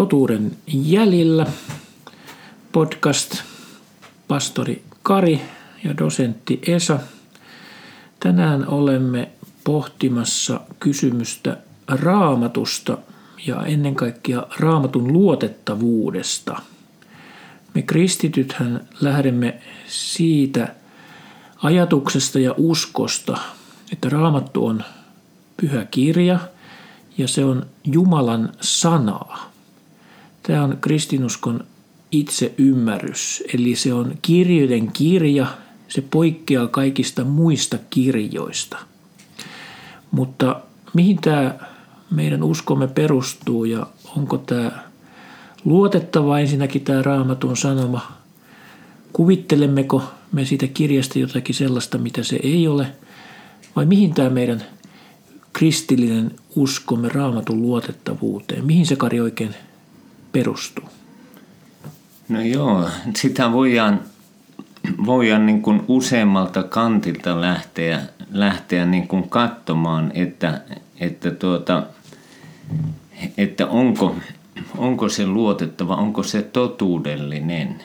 Totuuden jäljillä podcast pastori Kari ja dosentti Esa. Tänään olemme pohtimassa kysymystä raamatusta ja ennen kaikkea raamatun luotettavuudesta. Me kristitythän lähdemme siitä ajatuksesta ja uskosta, että raamattu on pyhä kirja ja se on Jumalan sanaa. Tämä on kristinuskon itse ymmärrys, eli se on kirjojen kirja, se poikkeaa kaikista muista kirjoista. Mutta mihin tämä meidän uskomme perustuu ja onko tämä luotettava ensinnäkin tämä raamatun sanoma? Kuvittelemmeko me siitä kirjasta jotakin sellaista, mitä se ei ole? Vai mihin tämä meidän kristillinen uskomme raamatun luotettavuuteen, mihin se Kari oikein perustuu? No joo, sitä voidaan, voidaan niin kuin useammalta kantilta lähteä, lähteä niin kuin katsomaan, että, että, tuota, että onko, onko se luotettava, onko se totuudellinen.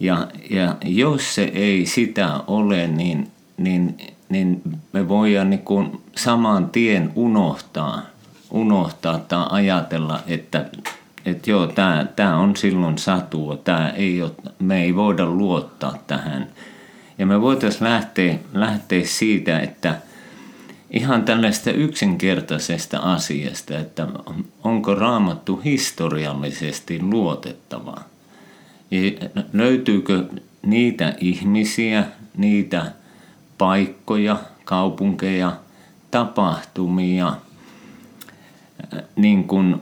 Ja, ja jos se ei sitä ole, niin, niin, niin me voidaan niin kuin saman tien unohtaa, unohtaa tai ajatella, että että joo, tämä, on silloin satua, tämä ei ole, me ei voida luottaa tähän. Ja me voitaisiin lähteä, lähteä siitä, että ihan tällaista yksinkertaisesta asiasta, että onko raamattu historiallisesti luotettava. Ja löytyykö niitä ihmisiä, niitä paikkoja, kaupunkeja, tapahtumia – niin kuin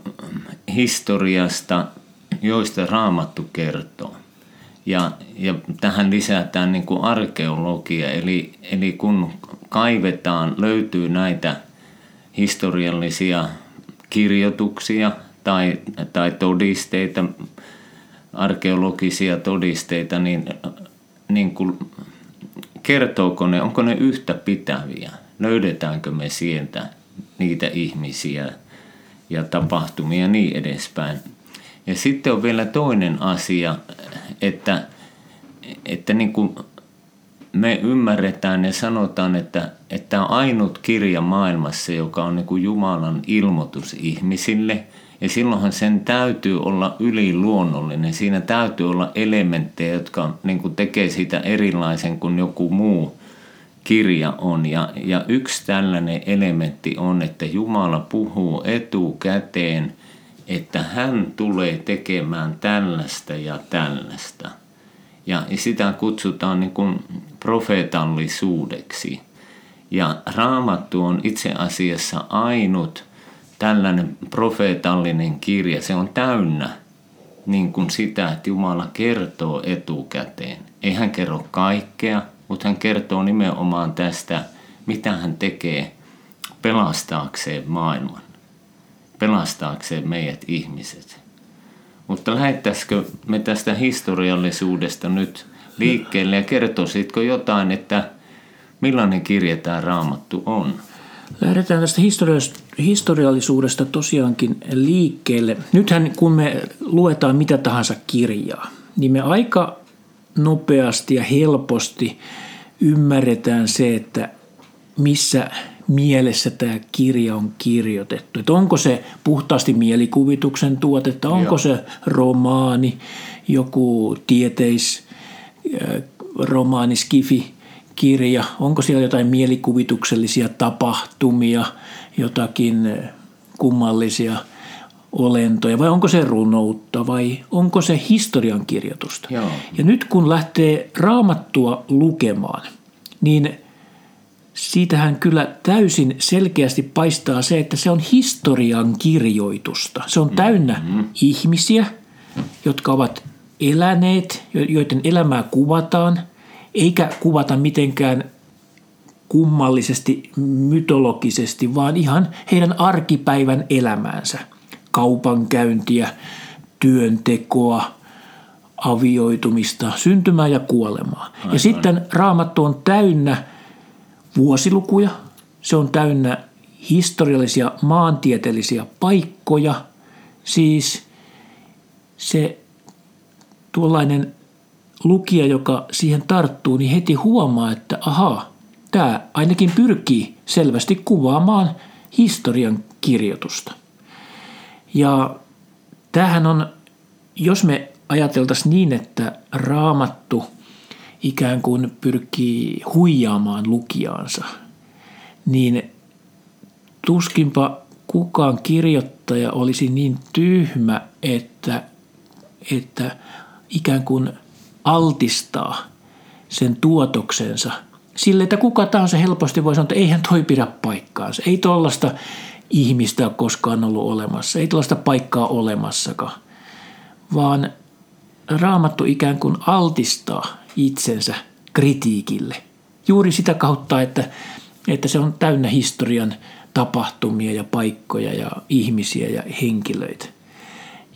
historiasta, joista raamattu kertoo. Ja, ja tähän lisätään niin kuin arkeologia, eli, eli kun kaivetaan, löytyy näitä historiallisia kirjoituksia tai, tai todisteita, arkeologisia todisteita, niin, niin kuin, kertooko ne, onko ne yhtä pitäviä? Löydetäänkö me sieltä niitä ihmisiä, ja tapahtumia ja niin edespäin. Ja sitten on vielä toinen asia, että, että niin kuin me ymmärretään ja sanotaan, että, että on ainut kirja maailmassa, joka on niin kuin Jumalan ilmoitus ihmisille. Ja silloinhan sen täytyy olla yliluonnollinen. Siinä täytyy olla elementtejä, jotka niin kuin tekee siitä erilaisen kuin joku muu kirja on. Ja, ja yksi tällainen elementti on, että Jumala puhuu etukäteen, että hän tulee tekemään tällaista ja tällaista. Ja sitä kutsutaan niin kuin profeetallisuudeksi. Ja raamattu on itse asiassa ainut tällainen profeetallinen kirja. Se on täynnä niin kuin sitä, että Jumala kertoo etukäteen. Ei hän kerro kaikkea, mutta hän kertoo nimenomaan tästä, mitä hän tekee pelastaakseen maailman, pelastaakseen meidät ihmiset. Mutta lähettäisikö me tästä historiallisuudesta nyt liikkeelle ja kertoisitko jotain, että millainen kirja tämä raamattu on? Lähdetään tästä historiallisuudesta tosiaankin liikkeelle. Nythän kun me luetaan mitä tahansa kirjaa, niin me aika nopeasti ja helposti ymmärretään se, että missä mielessä tämä kirja on kirjoitettu. Että onko se puhtaasti mielikuvituksen tuotetta, onko Joo. se romaani, joku tieteis, romaani, skifi, kirja, onko siellä jotain mielikuvituksellisia tapahtumia, jotakin kummallisia – olentoja vai onko se runoutta vai onko se historiankirjoitusta. Joo. Ja nyt kun lähtee raamattua lukemaan, niin siitähän kyllä täysin selkeästi paistaa se, että se on historian kirjoitusta. Se on täynnä mm-hmm. ihmisiä, jotka ovat eläneet, joiden elämää kuvataan, eikä kuvata mitenkään kummallisesti, mytologisesti, vaan ihan heidän arkipäivän elämäänsä – kaupankäyntiä, työntekoa, avioitumista, syntymää ja kuolemaa. Aivan. Ja sitten raamattu on täynnä vuosilukuja, se on täynnä historiallisia maantieteellisiä paikkoja, siis se tuollainen lukija, joka siihen tarttuu, niin heti huomaa, että aha, tämä ainakin pyrkii selvästi kuvaamaan historian kirjoitusta. Ja tämähän on, jos me ajateltaisiin niin, että raamattu ikään kuin pyrkii huijaamaan lukijaansa, niin tuskinpa kukaan kirjoittaja olisi niin tyhmä, että, että ikään kuin altistaa sen tuotoksensa sille, että kuka tahansa helposti voi sanoa, että eihän toi pidä paikkaansa. Ei tuollaista ihmistä ole koskaan ollut olemassa, ei tuollaista paikkaa olemassakaan, vaan raamattu ikään kuin altistaa itsensä kritiikille. Juuri sitä kautta, että, että se on täynnä historian tapahtumia ja paikkoja ja ihmisiä ja henkilöitä.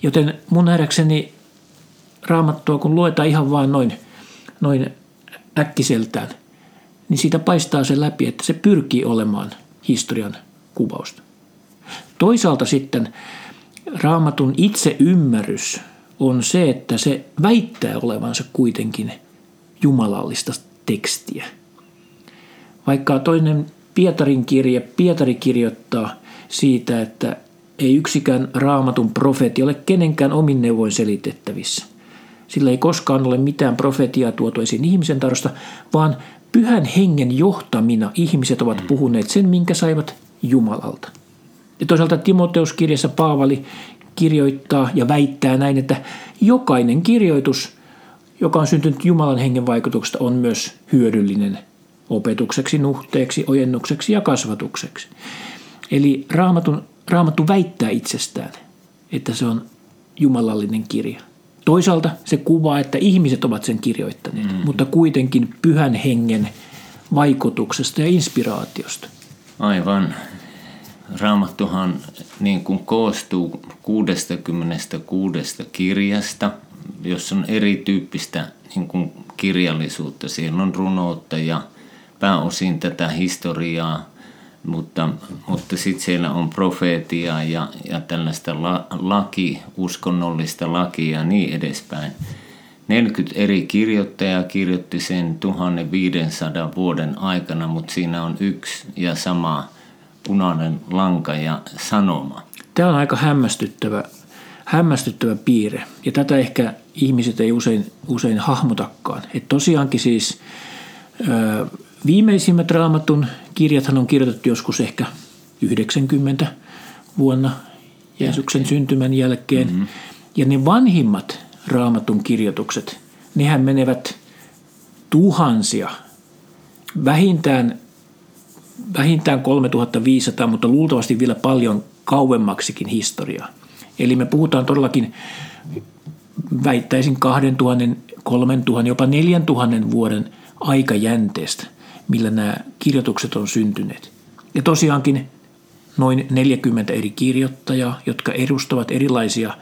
Joten mun nähdäkseni raamattua, kun luetaan ihan vaan noin, noin äkkiseltään, niin siitä paistaa se läpi, että se pyrkii olemaan historian kuvausta. Toisaalta sitten raamatun itse ymmärrys on se, että se väittää olevansa kuitenkin jumalallista tekstiä. Vaikka toinen Pietarin kirje, Pietari kirjoittaa siitä, että ei yksikään raamatun profeetti ole kenenkään omin neuvoin selitettävissä. Sillä ei koskaan ole mitään profetiaa tuotu esiin ihmisen tarosta, vaan pyhän hengen johtamina ihmiset ovat puhuneet sen, minkä saivat Jumalalta. Ja toisaalta Timoteuskirjassa Paavali kirjoittaa ja väittää näin, että jokainen kirjoitus, joka on syntynyt Jumalan hengen vaikutuksesta, on myös hyödyllinen opetukseksi, nuhteeksi, ojennukseksi ja kasvatukseksi. Eli raamatun, raamattu väittää itsestään, että se on jumalallinen kirja. Toisaalta se kuvaa, että ihmiset ovat sen kirjoittaneet, mm. mutta kuitenkin pyhän hengen vaikutuksesta ja inspiraatiosta. Aivan. Raamattuhan niin kuin koostuu 66 kirjasta, jossa on erityyppistä niin kuin kirjallisuutta. Siellä on runoutta ja pääosin tätä historiaa, mutta, mutta sitten siellä on profeetia ja, ja tällaista la, laki, uskonnollista lakia ja niin edespäin. 40 eri kirjoittajaa kirjoitti sen 1500 vuoden aikana, mutta siinä on yksi ja sama punainen lanka ja sanoma. Tämä on aika hämmästyttävä, hämmästyttävä piirre ja tätä ehkä ihmiset ei usein, usein hahmotakaan. Et tosiaankin siis ö, viimeisimmät raamatun kirjathan on kirjoitettu joskus ehkä 90 vuonna Jeesuksen syntymän jälkeen. Mm-hmm. Ja ne vanhimmat raamatun kirjoitukset, nehän menevät tuhansia, vähintään, vähintään 3500, mutta luultavasti vielä paljon kauemmaksikin historiaa. Eli me puhutaan todellakin, väittäisin 2000, 3000, jopa 4000 vuoden aikajänteestä, millä nämä kirjoitukset on syntyneet. Ja tosiaankin noin 40 eri kirjoittajaa, jotka edustavat erilaisia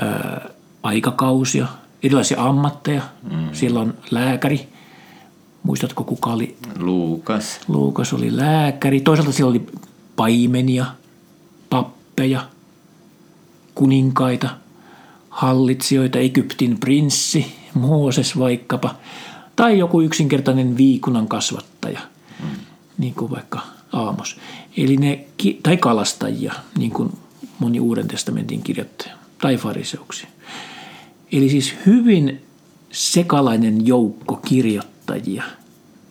ää, aikakausia, erilaisia ammatteja. Mm. Siellä on lääkäri. Muistatko kuka oli? Luukas. Luukas oli lääkäri. Toisaalta siellä oli paimenia, pappeja, kuninkaita, hallitsijoita, Egyptin prinssi, Mooses vaikkapa, tai joku yksinkertainen viikunan kasvattaja, mm. niin kuin vaikka Aamos. Eli ne, tai kalastajia, niin kuin moni Uuden testamentin kirjoittaja, tai fariseuksia. Eli siis hyvin sekalainen joukko kirjoittajia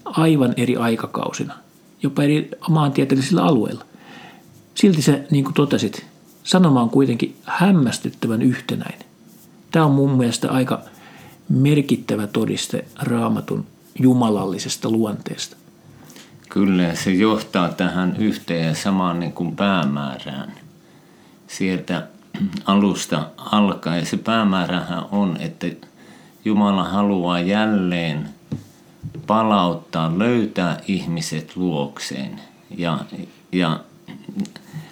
aivan eri aikakausina, jopa eri maantieteellisillä alueilla. Silti se, niin kuin totesit, sanoma on kuitenkin hämmästyttävän yhtenäinen. Tämä on mun mielestä aika merkittävä todiste raamatun jumalallisesta luonteesta. Kyllä, se johtaa tähän yhteen ja samaan niin kuin päämäärään. Sieltä alusta alkaa. Ja se päämäärähän on, että Jumala haluaa jälleen palauttaa, löytää ihmiset luokseen ja, ja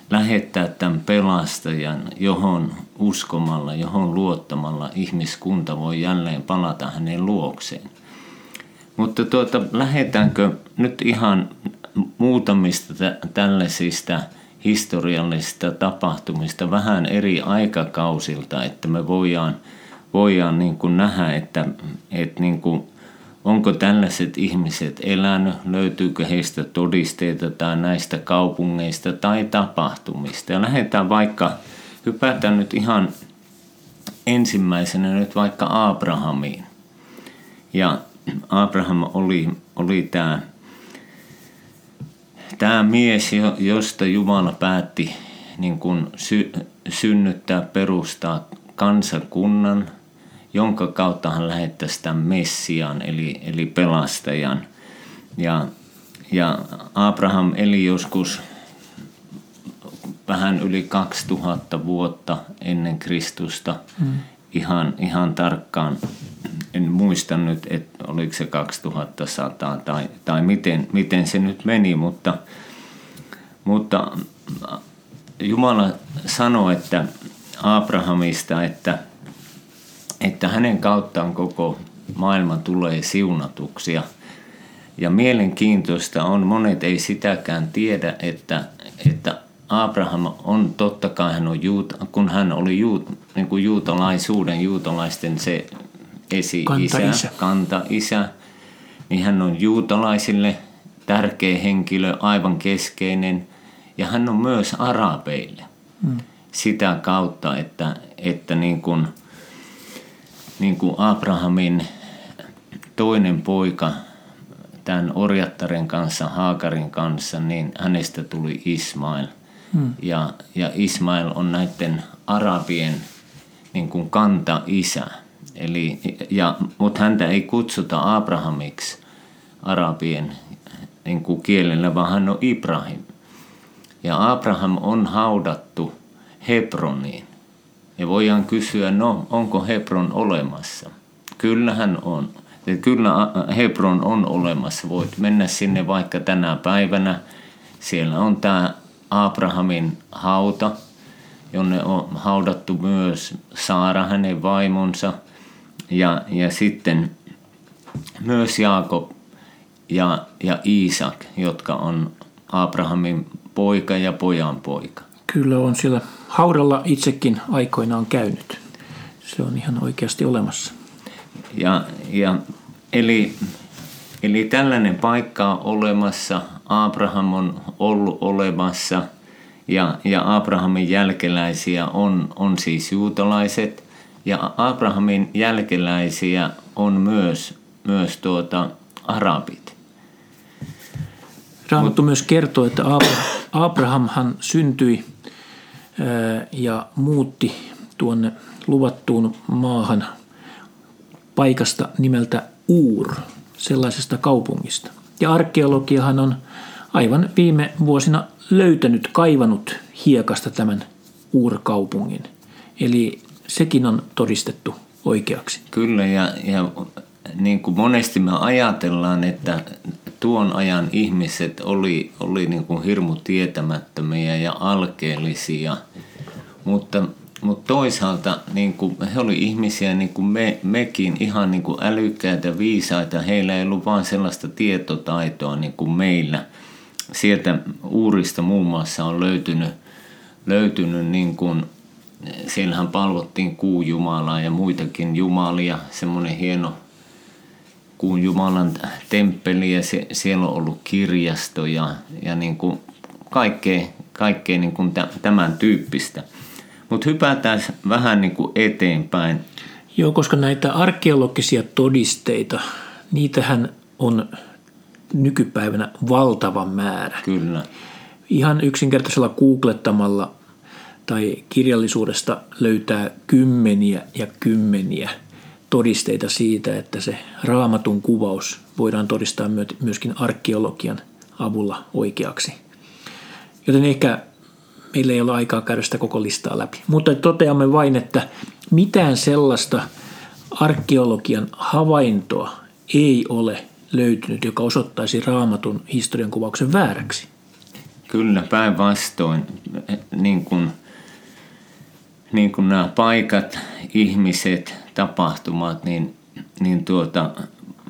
lähettää tämän pelastajan, johon uskomalla, johon luottamalla ihmiskunta voi jälleen palata hänen luokseen. Mutta tuota, lähdetäänkö nyt ihan muutamista tällaisista historiallisista tapahtumista vähän eri aikakausilta, että me voidaan, voidaan niin kuin nähdä, että, että niin kuin, onko tällaiset ihmiset elänyt, löytyykö heistä todisteita tai näistä kaupungeista tai tapahtumista. Ja lähdetään vaikka, hypätään nyt ihan ensimmäisenä nyt vaikka Abrahamiin. Ja Abraham oli, oli tämä tämä mies, josta Jumala päätti niin kuin sy, synnyttää, perustaa kansakunnan, jonka kautta hän lähettäisi tämän Messian, eli, eli pelastajan. Ja, ja Abraham eli joskus vähän yli 2000 vuotta ennen Kristusta. Mm. Ihan, ihan tarkkaan en muista nyt, että oliko se 2100 tai, tai miten, miten se nyt meni, mutta, mutta Jumala sanoi, että Abrahamista, että, että hänen kauttaan koko maailma tulee siunatuksia. Ja mielenkiintoista on, monet ei sitäkään tiedä, että, että Abraham on totta kai, hän on juut, kun hän oli juut, niin kuin juutalaisuuden, juutalaisten se esi-isä, kanta-isä. kanta-isä, niin hän on juutalaisille tärkeä henkilö, aivan keskeinen, ja hän on myös arabeille hmm. sitä kautta, että, että niin kuin, niin kuin Abrahamin toinen poika tämän orjattaren kanssa, Haakarin kanssa, niin hänestä tuli Ismail. Hmm. Ja, ja Ismail on näiden arabien niin kuin kanta-isä. Eli, ja, mutta häntä ei kutsuta Abrahamiksi arabien niin kuin kielellä, vaan hän on Ibrahim. Ja Abraham on haudattu Hebroniin. Ja voidaan kysyä, no onko Hebron olemassa? Kyllähän on. Ja kyllä Hebron on olemassa. Voit mennä sinne vaikka tänä päivänä. Siellä on tämä Abrahamin hauta, jonne on haudattu myös Saara, hänen vaimonsa – ja, ja sitten myös Jaakob ja, ja Iisak, jotka on Abrahamin poika ja pojan poika. Kyllä on siellä haudalla itsekin aikoinaan käynyt. Se on ihan oikeasti olemassa. Ja, ja eli, eli tällainen paikka on olemassa, Abraham on ollut olemassa ja, ja Abrahamin jälkeläisiä on, on siis juutalaiset – ja Abrahamin jälkeläisiä on myös, myös tuota arabit. Raamattu myös kertoo, että Abrahamhan syntyi ja muutti tuonne luvattuun maahan paikasta nimeltä Uur, sellaisesta kaupungista. Ja arkeologiahan on aivan viime vuosina löytänyt, kaivanut hiekasta tämän Uur-kaupungin. Eli sekin on todistettu oikeaksi. Kyllä ja, ja niin kuin monesti me ajatellaan, että tuon ajan ihmiset oli, oli niin kuin hirmu tietämättömiä ja alkeellisia, mutta, mutta toisaalta niin kuin he oli ihmisiä niin kuin me, mekin ihan niin kuin älykkäitä, viisaita. Heillä ei ollut vain sellaista tietotaitoa niin kuin meillä. Sieltä uurista muun muassa on löytynyt, löytynyt niin kuin siellähän palvottiin kuujumalaa ja muitakin jumalia, semmoinen hieno kuun Jumalan temppeli ja se, siellä on ollut kirjasto ja, ja niin kuin kaikkea, kaikkea niin kuin tämän tyyppistä. Mutta hypätään vähän niin kuin eteenpäin. Joo, koska näitä arkeologisia todisteita, niitähän on nykypäivänä valtava määrä. Kyllä. Ihan yksinkertaisella googlettamalla tai kirjallisuudesta löytää kymmeniä ja kymmeniä todisteita siitä, että se raamatun kuvaus voidaan todistaa myöskin arkeologian avulla oikeaksi. Joten ehkä meillä ei ole aikaa käydä sitä koko listaa läpi. Mutta toteamme vain, että mitään sellaista arkeologian havaintoa ei ole löytynyt, joka osoittaisi raamatun historian kuvauksen vääräksi. Kyllä, päinvastoin. Niin kuin – niin kuin nämä paikat, ihmiset, tapahtumat, niin, niin tuota,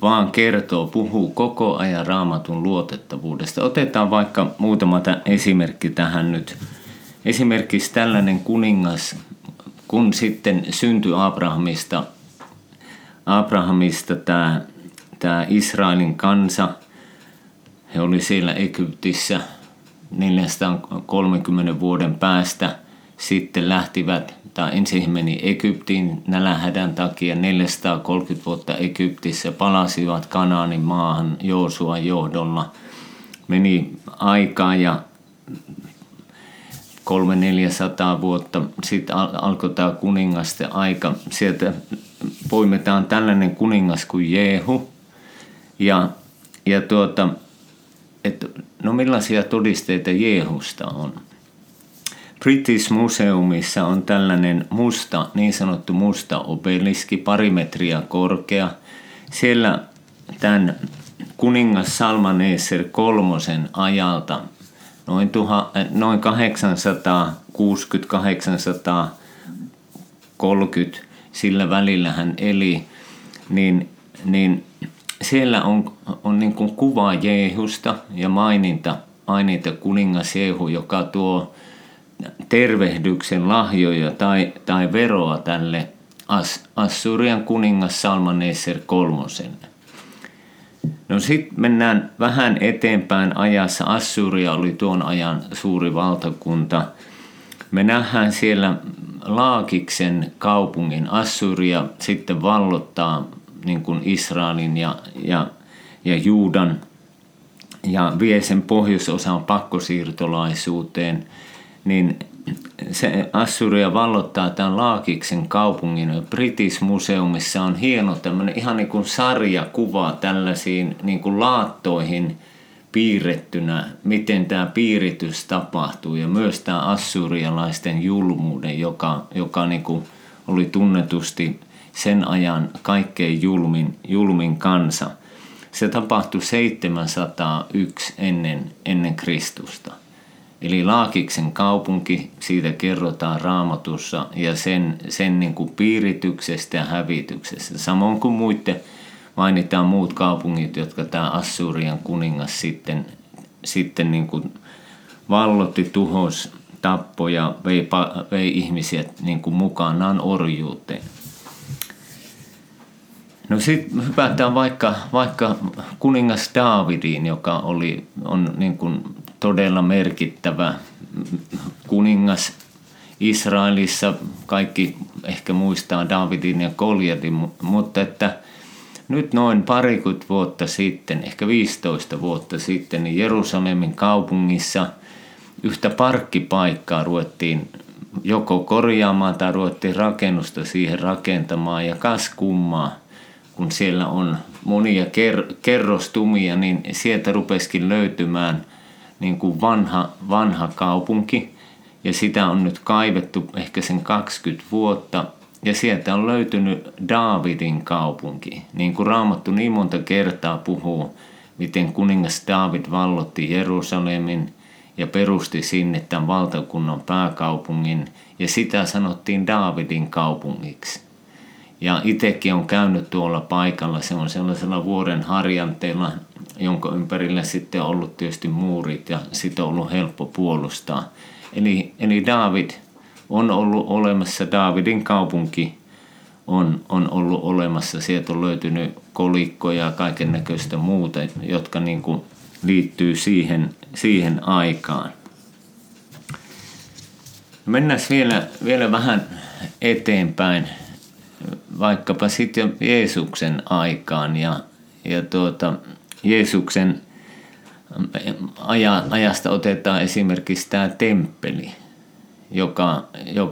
vaan kertoo, puhuu koko ajan raamatun luotettavuudesta. Otetaan vaikka muutama esimerkki tähän nyt. Esimerkiksi tällainen kuningas, kun sitten syntyi Abrahamista, Abrahamista tämä, tämä Israelin kansa, he oli siellä Egyptissä 430 vuoden päästä, sitten lähtivät tai ensin meni Egyptiin nälähädän takia 430 vuotta Egyptissä, palasivat Kanaanin maahan Joosuan johdolla. Meni aikaa ja 300-400 vuotta sitten alkoi tämä kuningasten aika. Sieltä poimitaan tällainen kuningas kuin Jehu. Ja, ja tuota, että no millaisia todisteita Jehusta on? British Museumissa on tällainen musta, niin sanottu musta obeliski, pari metriä korkea. Siellä tämän kuningas Salmaneser kolmosen ajalta noin, tuha, noin 860-830 sillä välillä hän eli, niin, niin siellä on, on niin kuin kuva Jeehusta ja maininta, maininta kuningas Jeehu, joka tuo tervehdyksen lahjoja tai, tai veroa tälle As, Assurian kuningas Salmaneser kolmoselle. No sitten mennään vähän eteenpäin ajassa. Assyria oli tuon ajan suuri valtakunta. Me nähdään siellä Laakiksen kaupungin. Assyria sitten vallottaa niin kuin Israelin ja, ja, ja Juudan ja vie sen pohjoisosan pakkosiirtolaisuuteen – niin se Assyria vallottaa tämän Laakiksen kaupungin. British Museumissa on hieno tämmöinen ihan niin kuin sarjakuva tällaisiin niin kuin laattoihin piirrettynä, miten tämä piiritys tapahtuu ja myös tämä assyrialaisten julmuuden, joka, joka niin kuin oli tunnetusti sen ajan kaikkein julmin, julmin kansa. Se tapahtui 701 ennen, ennen Kristusta. Eli Laakiksen kaupunki, siitä kerrotaan raamatussa ja sen, sen niin kuin piirityksestä ja hävityksestä. Samoin kuin muiden mainitaan muut kaupungit, jotka tämä Assurian kuningas sitten, sitten niin kuin vallotti, tuhos, tappoi ja vei, vei ihmisiä niin kuin mukanaan orjuuteen. No sitten hypätään vaikka, vaikka kuningas Daavidiin, joka oli, on niin kuin todella merkittävä kuningas Israelissa. Kaikki ehkä muistaa Davidin ja Koljatin, mutta että nyt noin parikymmentä vuotta sitten, ehkä 15 vuotta sitten, niin Jerusalemin kaupungissa yhtä parkkipaikkaa ruvettiin joko korjaamaan tai ruvettiin rakennusta siihen rakentamaan ja kas kummaa, kun siellä on monia ker- kerrostumia, niin sieltä rupeskin löytymään – niin kuin vanha, vanha kaupunki ja sitä on nyt kaivettu ehkä sen 20 vuotta ja sieltä on löytynyt Daavidin kaupunki. Niin kuin Raamattu niin monta kertaa puhuu, miten kuningas Daavid vallotti Jerusalemin ja perusti sinne tämän valtakunnan pääkaupungin ja sitä sanottiin Daavidin kaupungiksi. Ja itsekin on käynyt tuolla paikalla, se on sellaisella vuoren harjanteella jonka ympärillä sitten on ollut tietysti muurit ja sitä on ollut helppo puolustaa. Eli, eli David on ollut olemassa, Davidin kaupunki on, on ollut olemassa. Sieltä on löytynyt kolikkoja ja kaiken näköistä muuta, jotka niin kuin liittyy siihen, siihen aikaan. Mennään vielä, vielä vähän eteenpäin, vaikkapa sitten Jeesuksen aikaan ja, ja tuota, Jeesuksen ajasta otetaan esimerkiksi tämä temppeli, joka,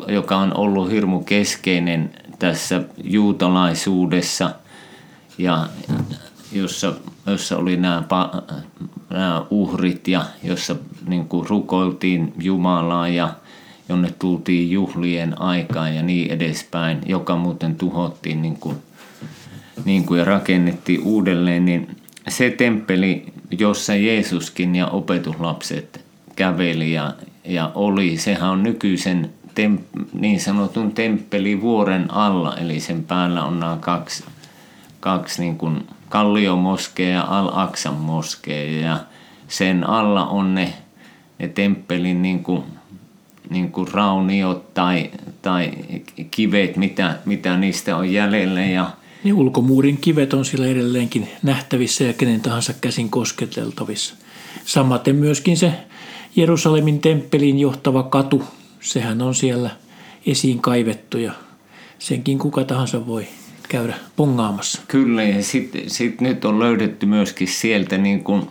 joka on ollut hirmu keskeinen tässä juutalaisuudessa ja jossa, jossa oli nämä, nämä uhrit ja jossa niin kuin rukoiltiin Jumalaa ja jonne tultiin juhlien aikaan ja niin edespäin, joka muuten tuhottiin niin kuin, niin kuin ja rakennettiin uudelleen, niin se temppeli, jossa Jeesuskin ja opetuslapset käveli ja, ja oli, sehän on nykyisen tem, niin sanotun temppelivuoren alla, eli sen päällä on nämä kaksi, kaksi niin kuin Kalliomoskea ja Al-Aksan moskea ja sen alla on ne, ne temppelin niin kuin, niin kuin rauniot tai, tai kivet, mitä, mitä niistä on jäljellä ja – ne ulkomuurin kivet on siellä edelleenkin nähtävissä ja kenen tahansa käsin kosketeltavissa. Samaten myöskin se Jerusalemin temppeliin johtava katu, sehän on siellä esiin kaivettu ja senkin kuka tahansa voi käydä pongaamassa. Kyllä ja sitten sit nyt on löydetty myöskin sieltä, niin kun,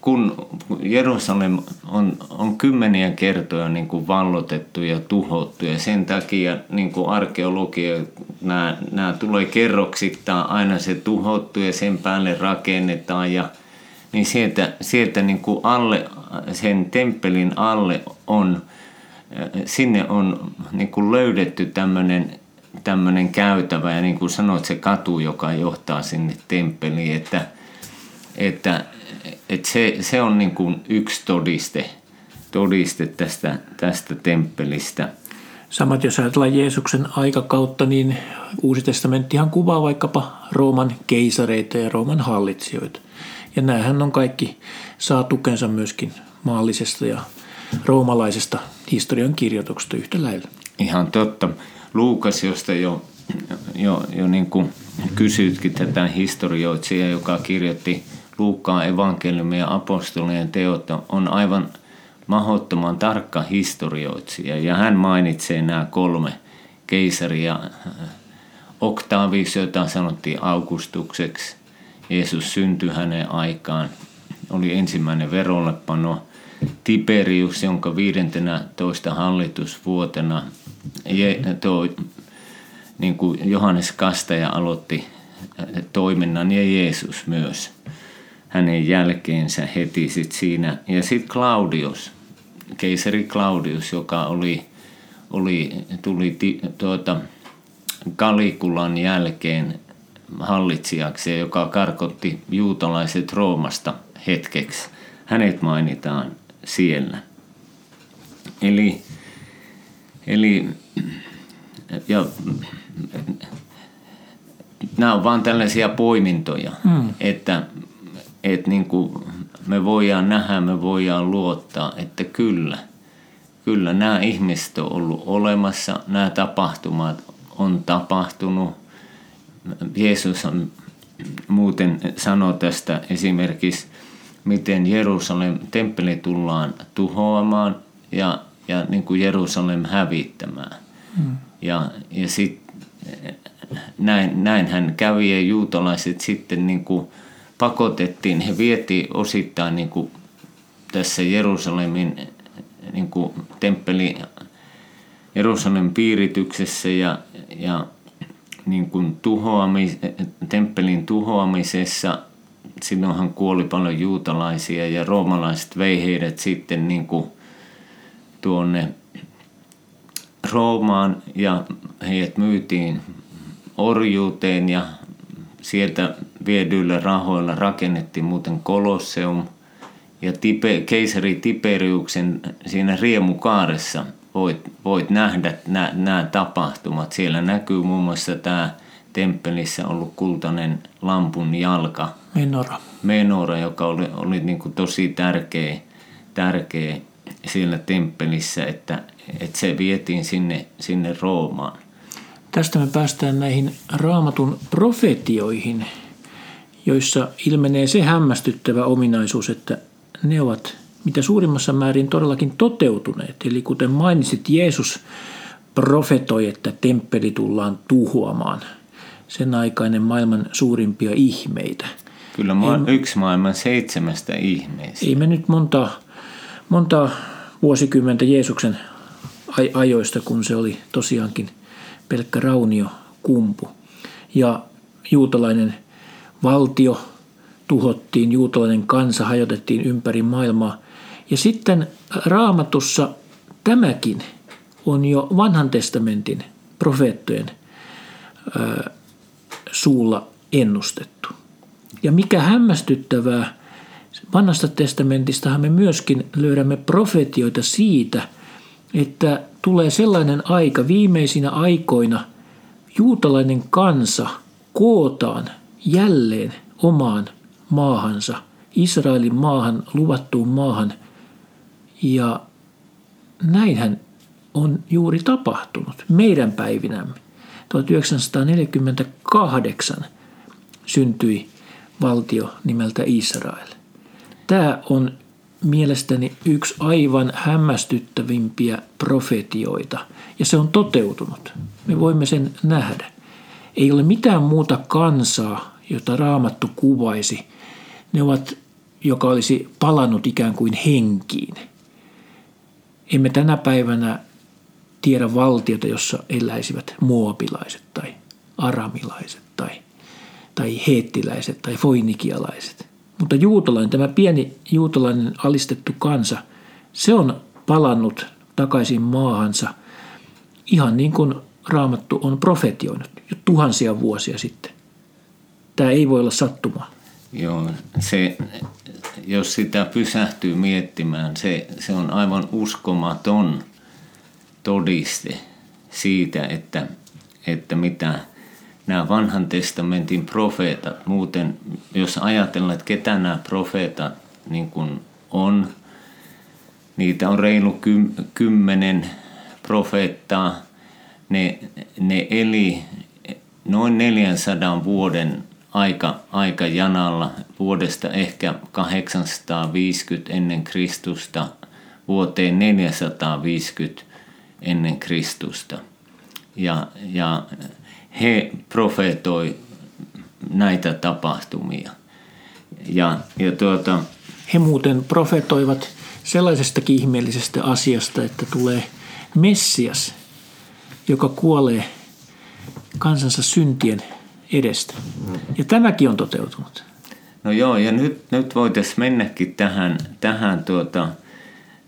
kun Jerusalem on, on kymmeniä kertoja niin kuin vallotettu ja tuhottu ja sen takia niin kuin arkeologia, nämä, nämä tulee kerroksittain aina se tuhottu ja sen päälle rakennetaan ja niin sieltä, sieltä niin kuin alle, sen temppelin alle on, sinne on niin kuin löydetty tämmöinen tämmöinen käytävä ja niin kuin sanoit, se katu, joka johtaa sinne temppeliin, että, että, että se, se on niin kuin yksi todiste, todiste tästä, tästä temppelistä. Samat jos ajatellaan Jeesuksen aikakautta, niin Uusi testamenttihan kuvaa vaikkapa Rooman keisareita ja Rooman hallitsijoita. Ja näähän on kaikki saa tukensa myöskin maallisesta ja roomalaisesta historian kirjoituksesta yhtä lailla. Ihan totta. Luukas, josta jo, jo, jo niin kuin kysytkin tätä historioitsijaa, joka kirjoitti Luukkaan evankeliumia ja apostolien teot, on aivan mahdottoman tarkka historioitsija. Ja hän mainitsee nämä kolme keisaria. Octavius, jota sanottiin Augustukseksi. Jeesus syntyi hänen aikaan. Oli ensimmäinen verollepano. Tiberius, jonka 15 hallitusvuotena tuo, niin kuin Johannes Kastaja aloitti toiminnan ja Jeesus myös hänen jälkeensä heti sit siinä. Ja sitten Claudius, keisari Claudius, joka oli, oli, tuli tuota, Kalikulan jälkeen hallitsijaksi, joka karkotti juutalaiset Roomasta hetkeksi. Hänet mainitaan siellä. Eli Eli ja, nämä on vain tällaisia poimintoja, mm. että, että niin kuin me voidaan nähdä, me voidaan luottaa, että kyllä, kyllä nämä ihmiset on ollut olemassa, nämä tapahtumat on tapahtunut. Jeesus on muuten sanoo tästä esimerkiksi, miten Jerusalem temppeli tullaan tuhoamaan ja ja niin kuin Jerusalem hävittämään. Mm. Ja, ja sit, näin, näin hän kävi ja juutalaiset sitten niin kuin pakotettiin, he vietiin osittain niin kuin tässä Jerusalemin niin kuin temppeli Jerusalemin piirityksessä ja, ja niin kuin tuhoamis, temppelin tuhoamisessa silloinhan kuoli paljon juutalaisia ja roomalaiset vei heidät sitten niin kuin tuonne Roomaan ja heidät myytiin orjuuteen ja sieltä viedyillä rahoilla rakennettiin muuten Kolosseum ja tipe, keisari Tiberiuksen siinä riemukaaressa voit, voit nähdä nämä tapahtumat. Siellä näkyy muun muassa tämä temppelissä ollut kultainen lampun jalka. Menora. Menora, joka oli, oli niin kuin tosi tärkeä, tärkeä siellä temppelissä, että, että se vietiin sinne, sinne Roomaan. Tästä me päästään näihin raamatun profetioihin, joissa ilmenee se hämmästyttävä ominaisuus, että ne ovat mitä suurimmassa määrin todellakin toteutuneet. Eli kuten mainitsit, Jeesus profetoi, että temppeli tullaan tuhoamaan. Sen aikainen maailman suurimpia ihmeitä. Kyllä ma- ei, yksi maailman seitsemästä ihmeestä. Ei me nyt monta monta vuosikymmentä Jeesuksen ajoista, kun se oli tosiaankin pelkkä raunio kumpu. Ja juutalainen valtio tuhottiin, juutalainen kansa hajotettiin ympäri maailmaa. Ja sitten raamatussa tämäkin on jo vanhan testamentin profeettojen suulla ennustettu. Ja mikä hämmästyttävää, Vanhasta testamentistahan me myöskin löydämme profetioita siitä, että tulee sellainen aika viimeisinä aikoina juutalainen kansa kootaan jälleen omaan maahansa, Israelin maahan, luvattuun maahan. Ja näinhän on juuri tapahtunut meidän päivinämme. 1948 syntyi valtio nimeltä Israel. Tämä on mielestäni yksi aivan hämmästyttävimpiä profetioita, ja se on toteutunut. Me voimme sen nähdä. Ei ole mitään muuta kansaa, jota raamattu kuvaisi. Ne ovat, joka olisi palannut ikään kuin henkiin. Emme tänä päivänä tiedä valtiota, jossa eläisivät muopilaiset tai aramilaiset tai, tai heettiläiset tai foinikialaiset. Mutta juutalainen, tämä pieni juutalainen alistettu kansa, se on palannut takaisin maahansa ihan niin kuin Raamattu on profetioinut jo tuhansia vuosia sitten. Tämä ei voi olla sattumaa. Joo, se, jos sitä pysähtyy miettimään, se, se on aivan uskomaton todiste siitä, että, että mitä nämä vanhan testamentin profeetat, muuten jos ajatellaan, että ketä nämä profeetat niin kuin on, niitä on reilu kymmenen profeettaa, ne, ne eli noin 400 vuoden aika, aikajanalla vuodesta ehkä 850 ennen Kristusta vuoteen 450 ennen Kristusta. Ja, ja he profeetoi näitä tapahtumia. Ja, ja tuota, he muuten profetoivat sellaisestakin ihmeellisestä asiasta, että tulee Messias, joka kuolee kansansa syntien edestä. Ja tämäkin on toteutunut. No joo, ja nyt, nyt voitaisiin mennäkin tähän, tähän tuota,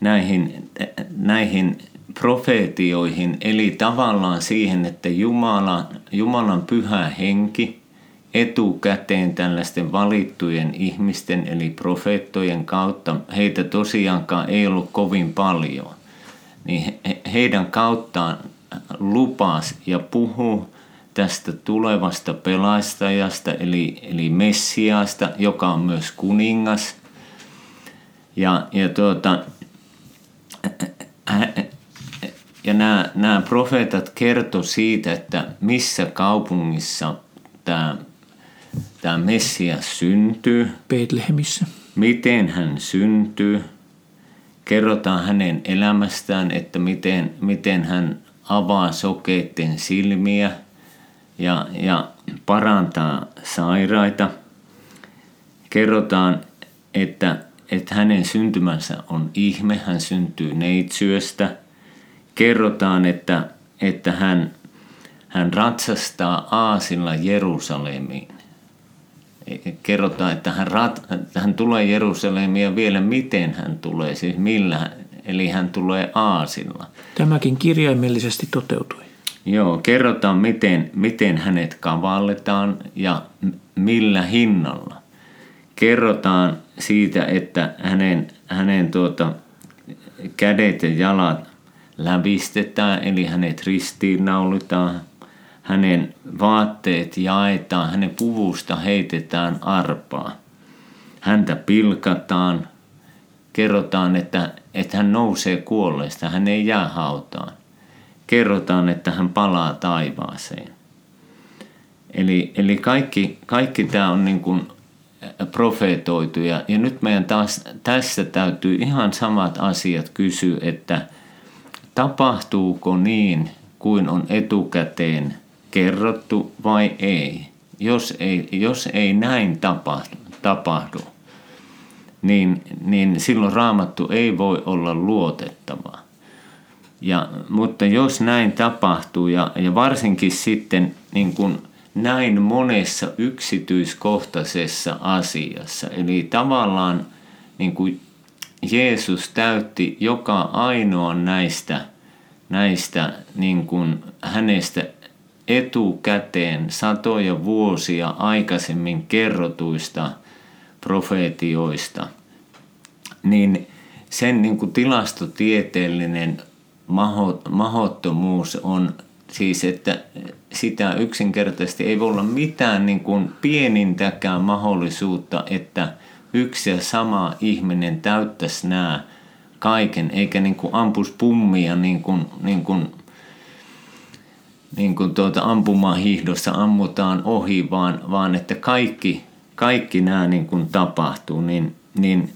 näihin, näihin profeetioihin, eli tavallaan siihen, että Jumala, Jumalan pyhä henki etukäteen tällaisten valittujen ihmisten, eli profeettojen kautta, heitä tosiaankaan ei ollut kovin paljon, niin heidän kauttaan lupas ja puhu tästä tulevasta pelastajasta, eli, eli Messiasta, joka on myös kuningas. Ja, ja, tuota, ja nämä, nämä profeetat kertoi siitä, että missä kaupungissa tämä, tämä Messias syntyy. Betlehemissä. Miten hän syntyy. Kerrotaan hänen elämästään, että miten, miten hän avaa sokeiden silmiä ja, ja parantaa sairaita. Kerrotaan, että, että hänen syntymänsä on ihme, hän syntyy neitsyöstä. Kerrotaan, että, että hän, hän ratsastaa aasilla Jerusalemiin. Kerrotaan, että hän, rat, että hän tulee Jerusalemiin ja vielä miten hän tulee, siis millä eli hän tulee aasilla. Tämäkin kirjaimellisesti toteutui. Joo, kerrotaan miten, miten hänet kavalletaan ja millä hinnalla. Kerrotaan siitä, että hänen, hänen tuota, kädet ja jalat lävistetään, eli hänet ristiinnaulitaan, hänen vaatteet jaetaan, hänen puvusta heitetään arpaa. Häntä pilkataan, kerrotaan, että, että hän nousee kuolleesta, hän ei jää hautaan. Kerrotaan, että hän palaa taivaaseen. Eli, eli kaikki, kaikki tämä on niin kuin profeetoitu. Ja, ja nyt meidän taas tässä täytyy ihan samat asiat kysyä, että tapahtuuko niin kuin on etukäteen kerrottu vai ei. Jos ei, jos ei näin tapahdu, tapahdu niin, niin silloin raamattu ei voi olla luotettava. Ja, mutta jos näin tapahtuu ja, ja varsinkin sitten niin kuin näin monessa yksityiskohtaisessa asiassa, eli tavallaan niin kuin Jeesus täytti joka ainoa näistä, näistä niin kuin hänestä etukäteen satoja vuosia aikaisemmin kerrotuista – profeetioista, niin sen niin kuin tilastotieteellinen mahottomuus on Siis, että sitä yksinkertaisesti ei voi olla mitään niin kuin pienintäkään mahdollisuutta, että yksi ja sama ihminen täyttäisi nämä kaiken, eikä niin kuin ampus pummia niin kuin, niin kuin, niin kuin tuota ampumahihdossa ammutaan ohi, vaan, vaan että kaikki, kaikki nämä niin kuin tapahtuu, niin, niin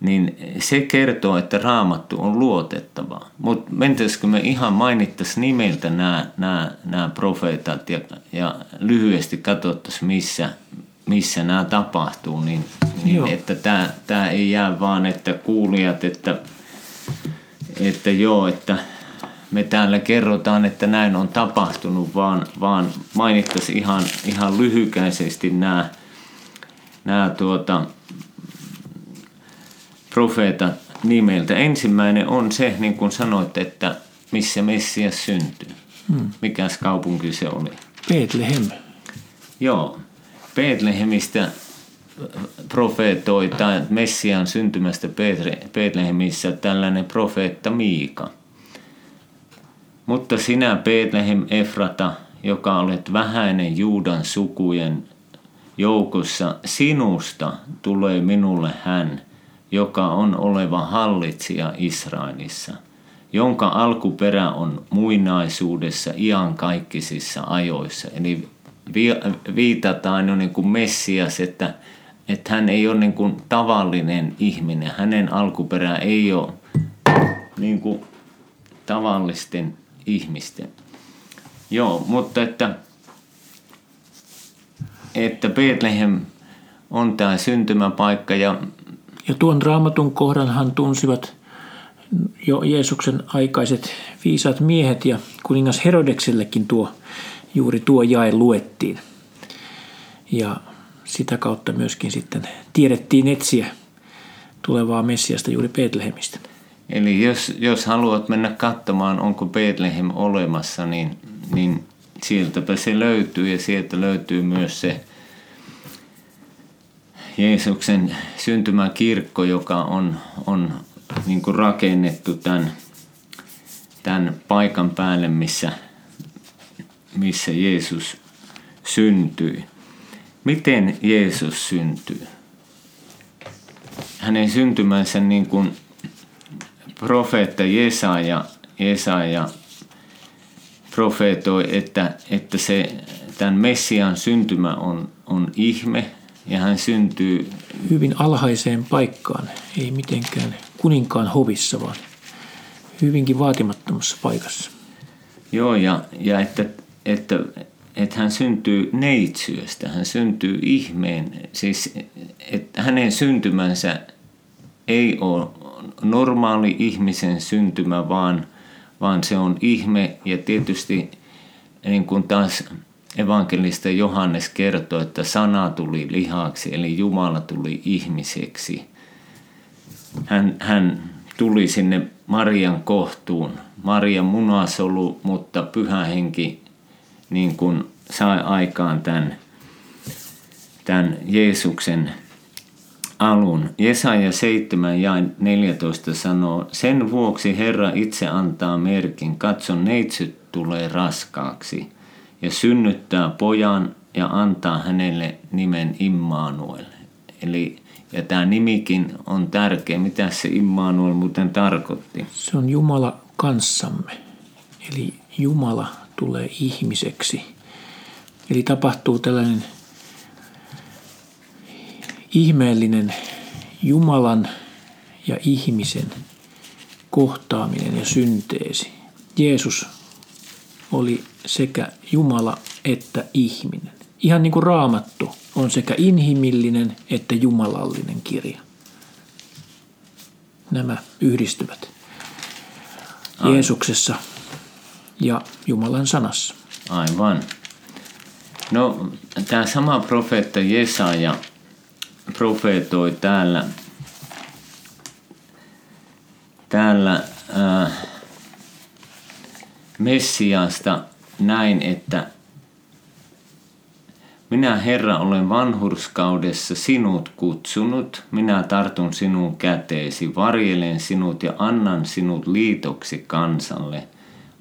niin se kertoo, että raamattu on luotettava. Mutta mentäisikö me ihan mainittaisiin nimeltä nämä, nämä, nämä profeetat ja, ja lyhyesti katsottaisiin, missä, missä nämä tapahtuu, niin, niin että tämä, tämä ei jää vaan, että kuulijat, että, että joo, että me täällä kerrotaan, että näin on tapahtunut, vaan, vaan mainittaisiin ihan, ihan lyhykäisesti nämä, nämä tuota, profeetat nimeltä. Ensimmäinen on se, niin kuin sanoit, että missä Messias syntyy. Hmm. Mikäs kaupunki se oli? Bethlehem. Joo. Bethlehemistä profeetoi tai Messian syntymästä Bethlehemissä tällainen profeetta Miika. Mutta sinä Bethlehem Efrata, joka olet vähäinen Juudan sukujen joukossa, sinusta tulee minulle hän – joka on oleva hallitsija Israelissa, jonka alkuperä on muinaisuudessa iankaikkisissa ajoissa. Eli viitataan jo niin kuin Messias, että, että hän ei ole niin kuin tavallinen ihminen. Hänen alkuperä ei ole niin kuin tavallisten ihmisten. Joo, mutta että, että Bethlehem on tämä syntymäpaikka ja ja tuon raamatun kohdanhan tunsivat jo Jeesuksen aikaiset viisaat miehet ja kuningas Herodeksellekin tuo, juuri tuo jae luettiin. Ja sitä kautta myöskin sitten tiedettiin etsiä tulevaa Messiasta juuri Betlehemistä. Eli jos, jos haluat mennä katsomaan, onko Bethlehem olemassa, niin, niin sieltäpä se löytyy ja sieltä löytyy myös se Jeesuksen syntymäkirkko, joka on, on niin kuin rakennettu tämän, tämän paikan päälle, missä, missä Jeesus syntyi. Miten Jeesus syntyy? Hänen syntymänsä niin kuin profeetta Jesaja, Jesaja profeetoi, että, että se, tämän Messian syntymä on, on ihme, ja hän syntyy hyvin alhaiseen paikkaan, ei mitenkään kuninkaan hovissa, vaan hyvinkin vaatimattomassa paikassa. Joo, ja, ja että, että, että hän syntyy neitsyöstä, hän syntyy ihmeen, siis että hänen syntymänsä ei ole normaali ihmisen syntymä, vaan, vaan se on ihme ja tietysti niin kuin taas evankelista Johannes kertoo, että sana tuli lihaksi, eli Jumala tuli ihmiseksi. Hän, hän tuli sinne Marian kohtuun. Maria munasolu, mutta pyhä henki niin kuin sai aikaan tämän, tämän Jeesuksen alun. Jesaja 7 ja 14 sanoo, sen vuoksi Herra itse antaa merkin, katson neitsyt tulee raskaaksi – ja synnyttää pojan ja antaa hänelle nimen Immanuel. Eli, ja tämä nimikin on tärkeä. Mitä se Immanuel muuten tarkoitti? Se on Jumala kanssamme. Eli Jumala tulee ihmiseksi. Eli tapahtuu tällainen ihmeellinen Jumalan ja ihmisen kohtaaminen ja synteesi. Jeesus oli sekä Jumala että ihminen. Ihan niin kuin raamattu on sekä inhimillinen että jumalallinen kirja. Nämä yhdistyvät. Jeesuksessa ja Jumalan sanassa. Aivan. No, tämä sama profeetta Jesaja profeetoi täällä, täällä äh, Messiasta näin, että minä Herra olen vanhurskaudessa sinut kutsunut, minä tartun sinun käteesi, varjelen sinut ja annan sinut liitoksi kansalle,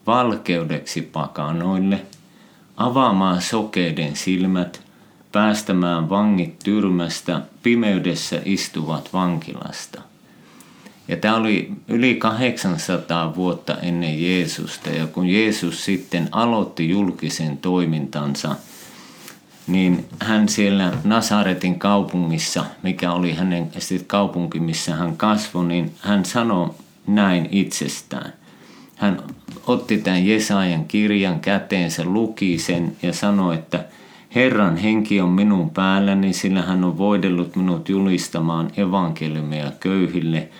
valkeudeksi pakanoille, avaamaan sokeiden silmät, päästämään vangit tyrmästä, pimeydessä istuvat vankilasta. Ja tämä oli yli 800 vuotta ennen Jeesusta ja kun Jeesus sitten aloitti julkisen toimintansa, niin hän siellä Nasaretin kaupungissa, mikä oli hänen kaupunki, missä hän kasvoi, niin hän sanoi näin itsestään. Hän otti tämän Jesajan kirjan käteensä, luki sen ja sanoi, että Herran henki on minun päälläni, sillä hän on voidellut minut julistamaan evankeliumia köyhille –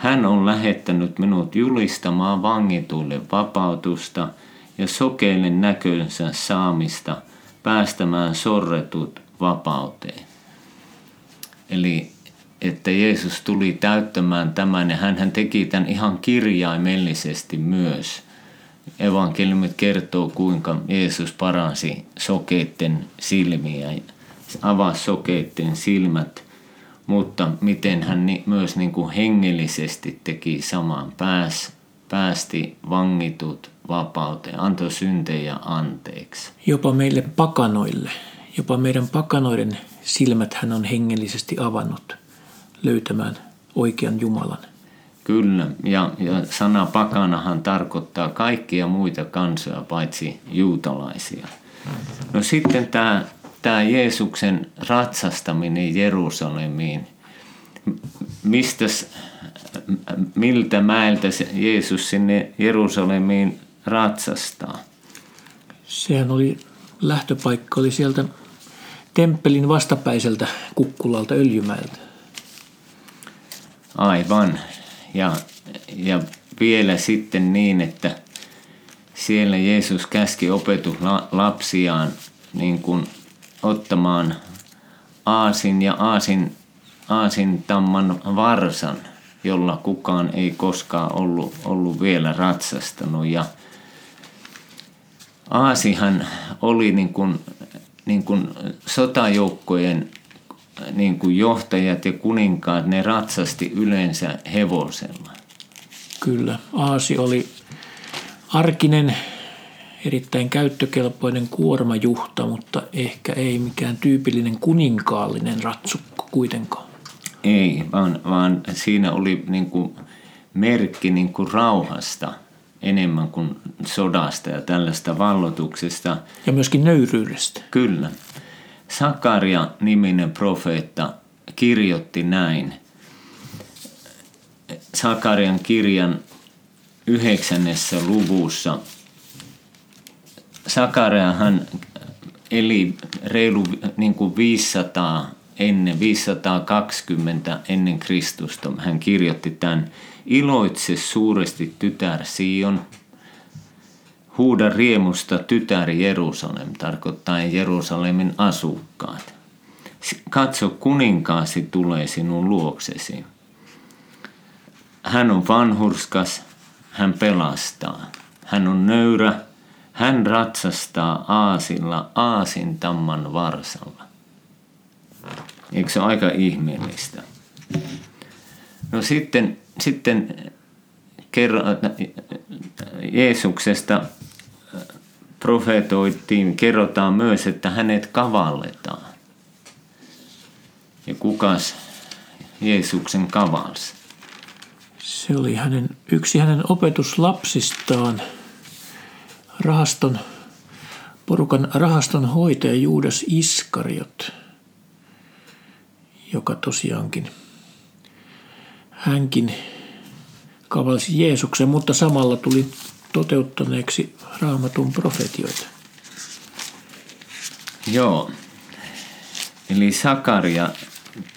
hän on lähettänyt minut julistamaan vangituille vapautusta ja sokeille näkönsä saamista, päästämään sorretut vapauteen. Eli että Jeesus tuli täyttämään tämän ja hän teki tämän ihan kirjaimellisesti myös. Evankeliumit kertoo, kuinka Jeesus paransi sokeitten silmiä, avasi sokeitten silmät – mutta miten hän myös niin kuin hengellisesti teki saman, pääs, päästi vangitut vapauteen, antoi syntejä anteeksi. Jopa meille pakanoille, jopa meidän pakanoiden silmät hän on hengellisesti avannut löytämään oikean Jumalan. Kyllä, ja, ja sana pakanahan tarkoittaa kaikkia muita kansoja paitsi juutalaisia. No sitten tämä tämä Jeesuksen ratsastaminen Jerusalemiin, mistä, miltä mäeltä Jeesus sinne Jerusalemiin ratsastaa? Sehän oli, lähtöpaikka oli sieltä temppelin vastapäiseltä kukkulalta Öljymäeltä. Aivan. Ja, ja vielä sitten niin, että siellä Jeesus käski opetuslapsiaan niin kuin ottamaan aasin ja aasin, aasin tamman varsan, jolla kukaan ei koskaan ollut, ollut vielä ratsastanut. Ja Aasihan oli niin kuin, niin kuin sotajoukkojen niin kuin johtajat ja kuninkaat, ne ratsasti yleensä hevosella. Kyllä, Aasi oli arkinen erittäin käyttökelpoinen kuormajuhta, mutta ehkä ei mikään tyypillinen kuninkaallinen ratsukko kuitenkaan. Ei, vaan, vaan siinä oli niin kuin merkki niin kuin rauhasta enemmän kuin sodasta ja tällaista vallotuksesta. Ja myöskin nöyryydestä. Kyllä. Sakaria niminen profeetta kirjoitti näin. Sakarian kirjan yhdeksännessä luvussa hän eli reilu niin kuin 500 ennen, 520 ennen Kristusta. Hän kirjoitti tämän Iloitse suuresti tytär Sion, huuda riemusta tytär Jerusalem, tarkoittaa Jerusalemin asukkaat. Katso, kuninkaasi tulee sinun luoksesi. Hän on vanhurskas, hän pelastaa. Hän on nöyrä, hän ratsastaa aasilla aasintamman varsalla. Eikö se ole aika ihmeellistä? No sitten, sitten kerro, Jeesuksesta profetoittiin, kerrotaan myös, että hänet kavalletaan. Ja kukas Jeesuksen kavalsi? Se oli hänen, yksi hänen opetuslapsistaan – rahaston, porukan rahaston hoitaja Juudas Iskariot, joka tosiaankin hänkin kavalsi Jeesuksen, mutta samalla tuli toteuttaneeksi raamatun profetioita. Joo. Eli Sakaria,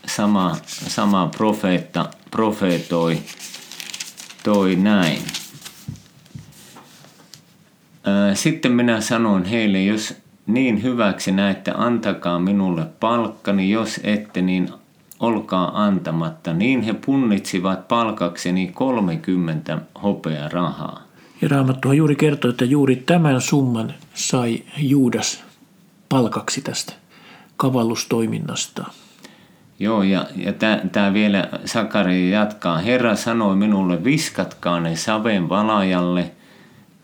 sama, sama profeetta, profeetoi toi näin. Sitten minä sanoin heille, jos niin hyväksi näette, antakaa minulle palkkani, jos ette, niin olkaa antamatta. Niin he punnitsivat palkakseni 30 hopea rahaa. Ja Raamattuhan juuri kertoo, että juuri tämän summan sai Juudas palkaksi tästä kavallustoiminnasta. Joo, ja, ja tämä vielä Sakari jatkaa. Herra sanoi minulle, viskatkaa ne saven valajalle –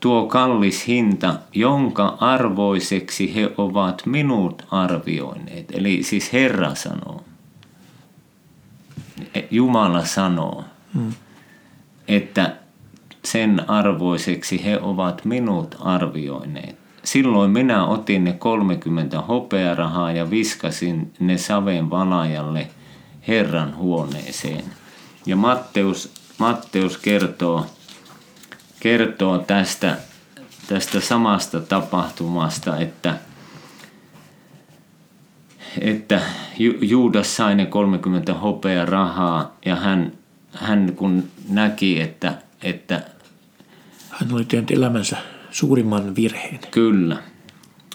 tuo kallis hinta, jonka arvoiseksi he ovat minut arvioineet. Eli siis Herra sanoo, Jumala sanoo, hmm. että sen arvoiseksi he ovat minut arvioineet. Silloin minä otin ne 30 hopearahaa ja viskasin ne saven valajalle Herran huoneeseen. Ja Matteus, Matteus kertoo, kertoo tästä, tästä samasta tapahtumasta, että, että Juudas sai ne 30 hopearahaa ja hän, hän kun näki, että, että hän oli tehnyt elämänsä suurimman virheen. Kyllä.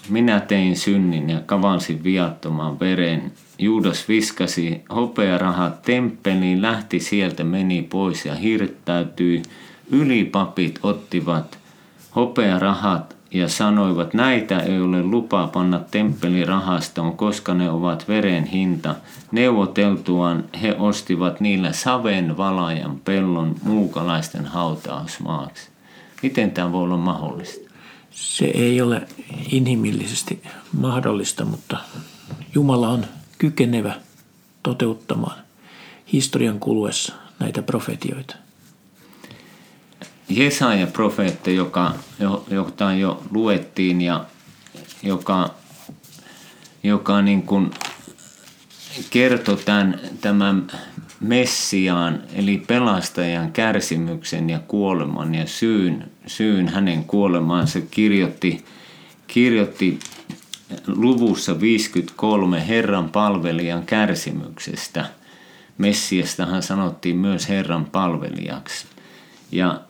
Minä tein synnin ja kavansin viattoman veren. Juudas viskasi hopearahat temppeliin, lähti sieltä, meni pois ja hirttäytyi. Ylipapit ottivat hopearahat ja sanoivat, näitä ei ole lupa panna temppelirahastoon, koska ne ovat veren hinta. Neuvoteltuaan he ostivat niillä saven valajan pellon muukalaisten hautausmaaksi. Miten tämä voi olla mahdollista? Se ei ole inhimillisesti mahdollista, mutta Jumala on kykenevä toteuttamaan historian kuluessa näitä profetioita. Jesaja profeetta, joka, jota jo luettiin ja joka, joka niin kuin kertoi tämän, tämän Messiaan, eli pelastajan kärsimyksen ja kuoleman ja syyn, syyn hänen kuolemaansa kirjoitti, kirjoitti luvussa 53 Herran palvelijan kärsimyksestä. Messiastahan sanottiin myös Herran palvelijaksi. Ja,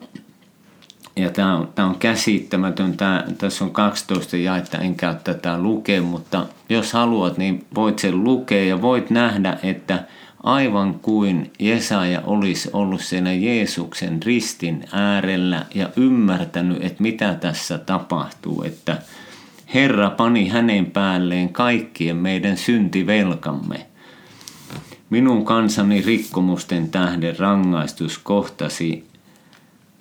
ja tämä on, tämä on käsittämätön. Tämä, tässä on 12 jaetta, en käy tätä lukea, mutta jos haluat, niin voit sen lukea ja voit nähdä, että – aivan kuin Jesaja olisi ollut siinä Jeesuksen ristin äärellä ja ymmärtänyt, että mitä tässä tapahtuu, että Herra pani hänen päälleen kaikkien meidän syntivelkamme. Minun kansani rikkomusten tähden rangaistus kohtasi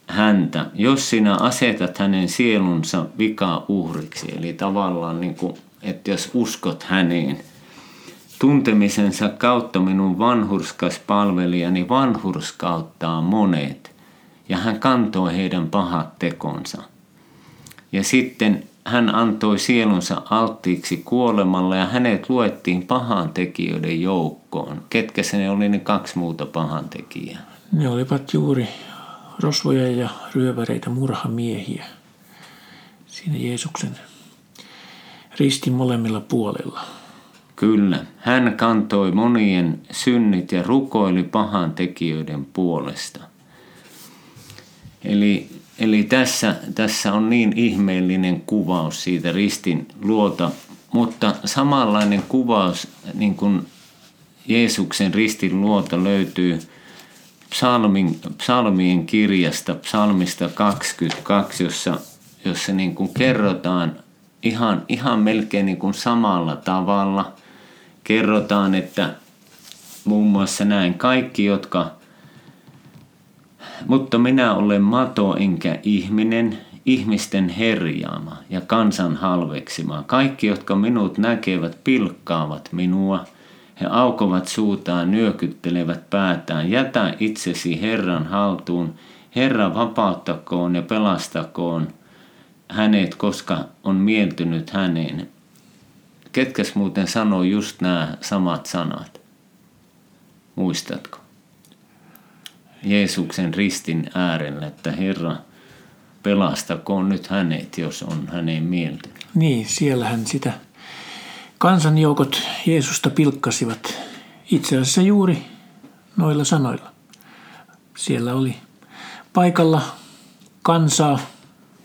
häntä, jos sinä asetat hänen sielunsa vika uhriksi, eli tavallaan niin kuin, että jos uskot häneen – Tuntemisensa kautta minun vanhurskas palvelijani vanhurskauttaa monet, ja hän kantoi heidän pahat tekonsa. Ja sitten hän antoi sielunsa alttiiksi kuolemalle ja hänet luettiin pahan tekijöiden joukkoon. Ketkä se ne oli ne kaksi muuta pahan tekijää? Ne olivat juuri rosvoja ja ryöväreitä murhamiehiä siinä Jeesuksen ristin molemmilla puolilla. Kyllä, hän kantoi monien synnit ja rukoili pahan tekijöiden puolesta. Eli, eli tässä, tässä on niin ihmeellinen kuvaus siitä ristin luota, mutta samanlainen kuvaus niin kuin Jeesuksen ristin luota löytyy psalmin, psalmien kirjasta, psalmista 22, jossa, jossa niin kuin kerrotaan ihan, ihan melkein niin kuin samalla tavalla – kerrotaan, että muun muassa näin kaikki, jotka, mutta minä olen mato enkä ihminen, ihmisten herjaama ja kansan halveksima. Kaikki, jotka minut näkevät, pilkkaavat minua. He aukovat suutaan, nyökyttelevät päätään. Jätä itsesi Herran haltuun. Herra vapauttakoon ja pelastakoon hänet, koska on mieltynyt häneen. Ketkäs muuten sanoo just nämä samat sanat? Muistatko? Jeesuksen ristin äärellä, että Herra, pelastakoon nyt hänet, jos on häneen mieltä. Niin, siellähän sitä kansanjoukot Jeesusta pilkkasivat itse asiassa juuri noilla sanoilla. Siellä oli paikalla kansaa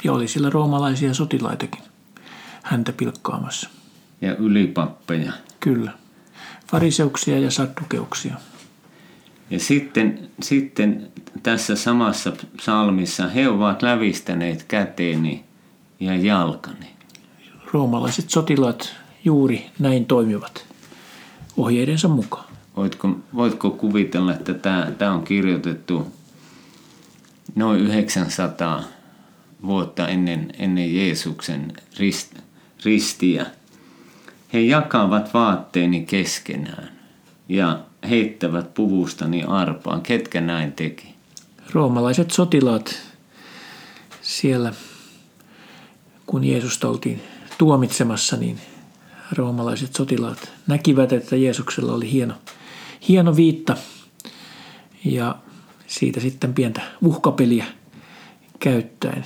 ja oli siellä roomalaisia sotilaitakin häntä pilkkaamassa ja ylipappeja. Kyllä. Fariseuksia ja saddukeuksia. Ja sitten, sitten tässä samassa psalmissa he ovat lävistäneet käteeni ja jalkani. Roomalaiset sotilaat juuri näin toimivat ohjeidensa mukaan. Voitko, voitko kuvitella, että tämä, tämä on kirjoitettu noin 900 vuotta ennen, ennen Jeesuksen rist, ristiä. He jakavat vaatteeni keskenään ja heittävät puvustani arpaan. Ketkä näin teki? Roomalaiset sotilaat siellä, kun Jeesusta oltiin tuomitsemassa, niin roomalaiset sotilaat näkivät, että Jeesuksella oli hieno, hieno viitta ja siitä sitten pientä uhkapeliä käyttäen.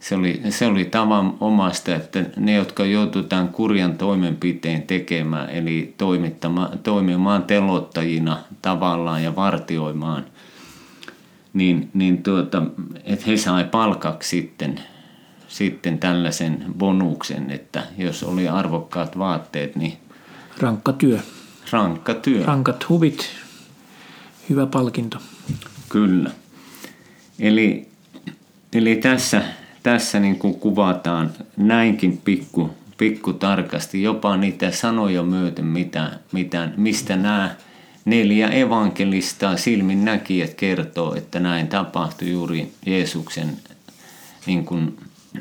Se oli, se oli tavan omasta, että ne, jotka joutuivat kurjan toimenpiteen tekemään, eli toimimaan telottajina tavallaan ja vartioimaan, niin, niin tuota, että he sai palkaksi sitten, sitten tällaisen bonuksen, että jos oli arvokkaat vaatteet, niin... Rankka työ. Rankka työ. Rankat huvit, hyvä palkinto. Kyllä. Eli, eli tässä, tässä niin kuin kuvataan näinkin pikku, pikku tarkasti, jopa niitä sanoja myöten, mitä, mitä, mistä nämä neljä evankelistaa silmin näkijät kertoo, että näin tapahtui juuri Jeesuksen niin kuin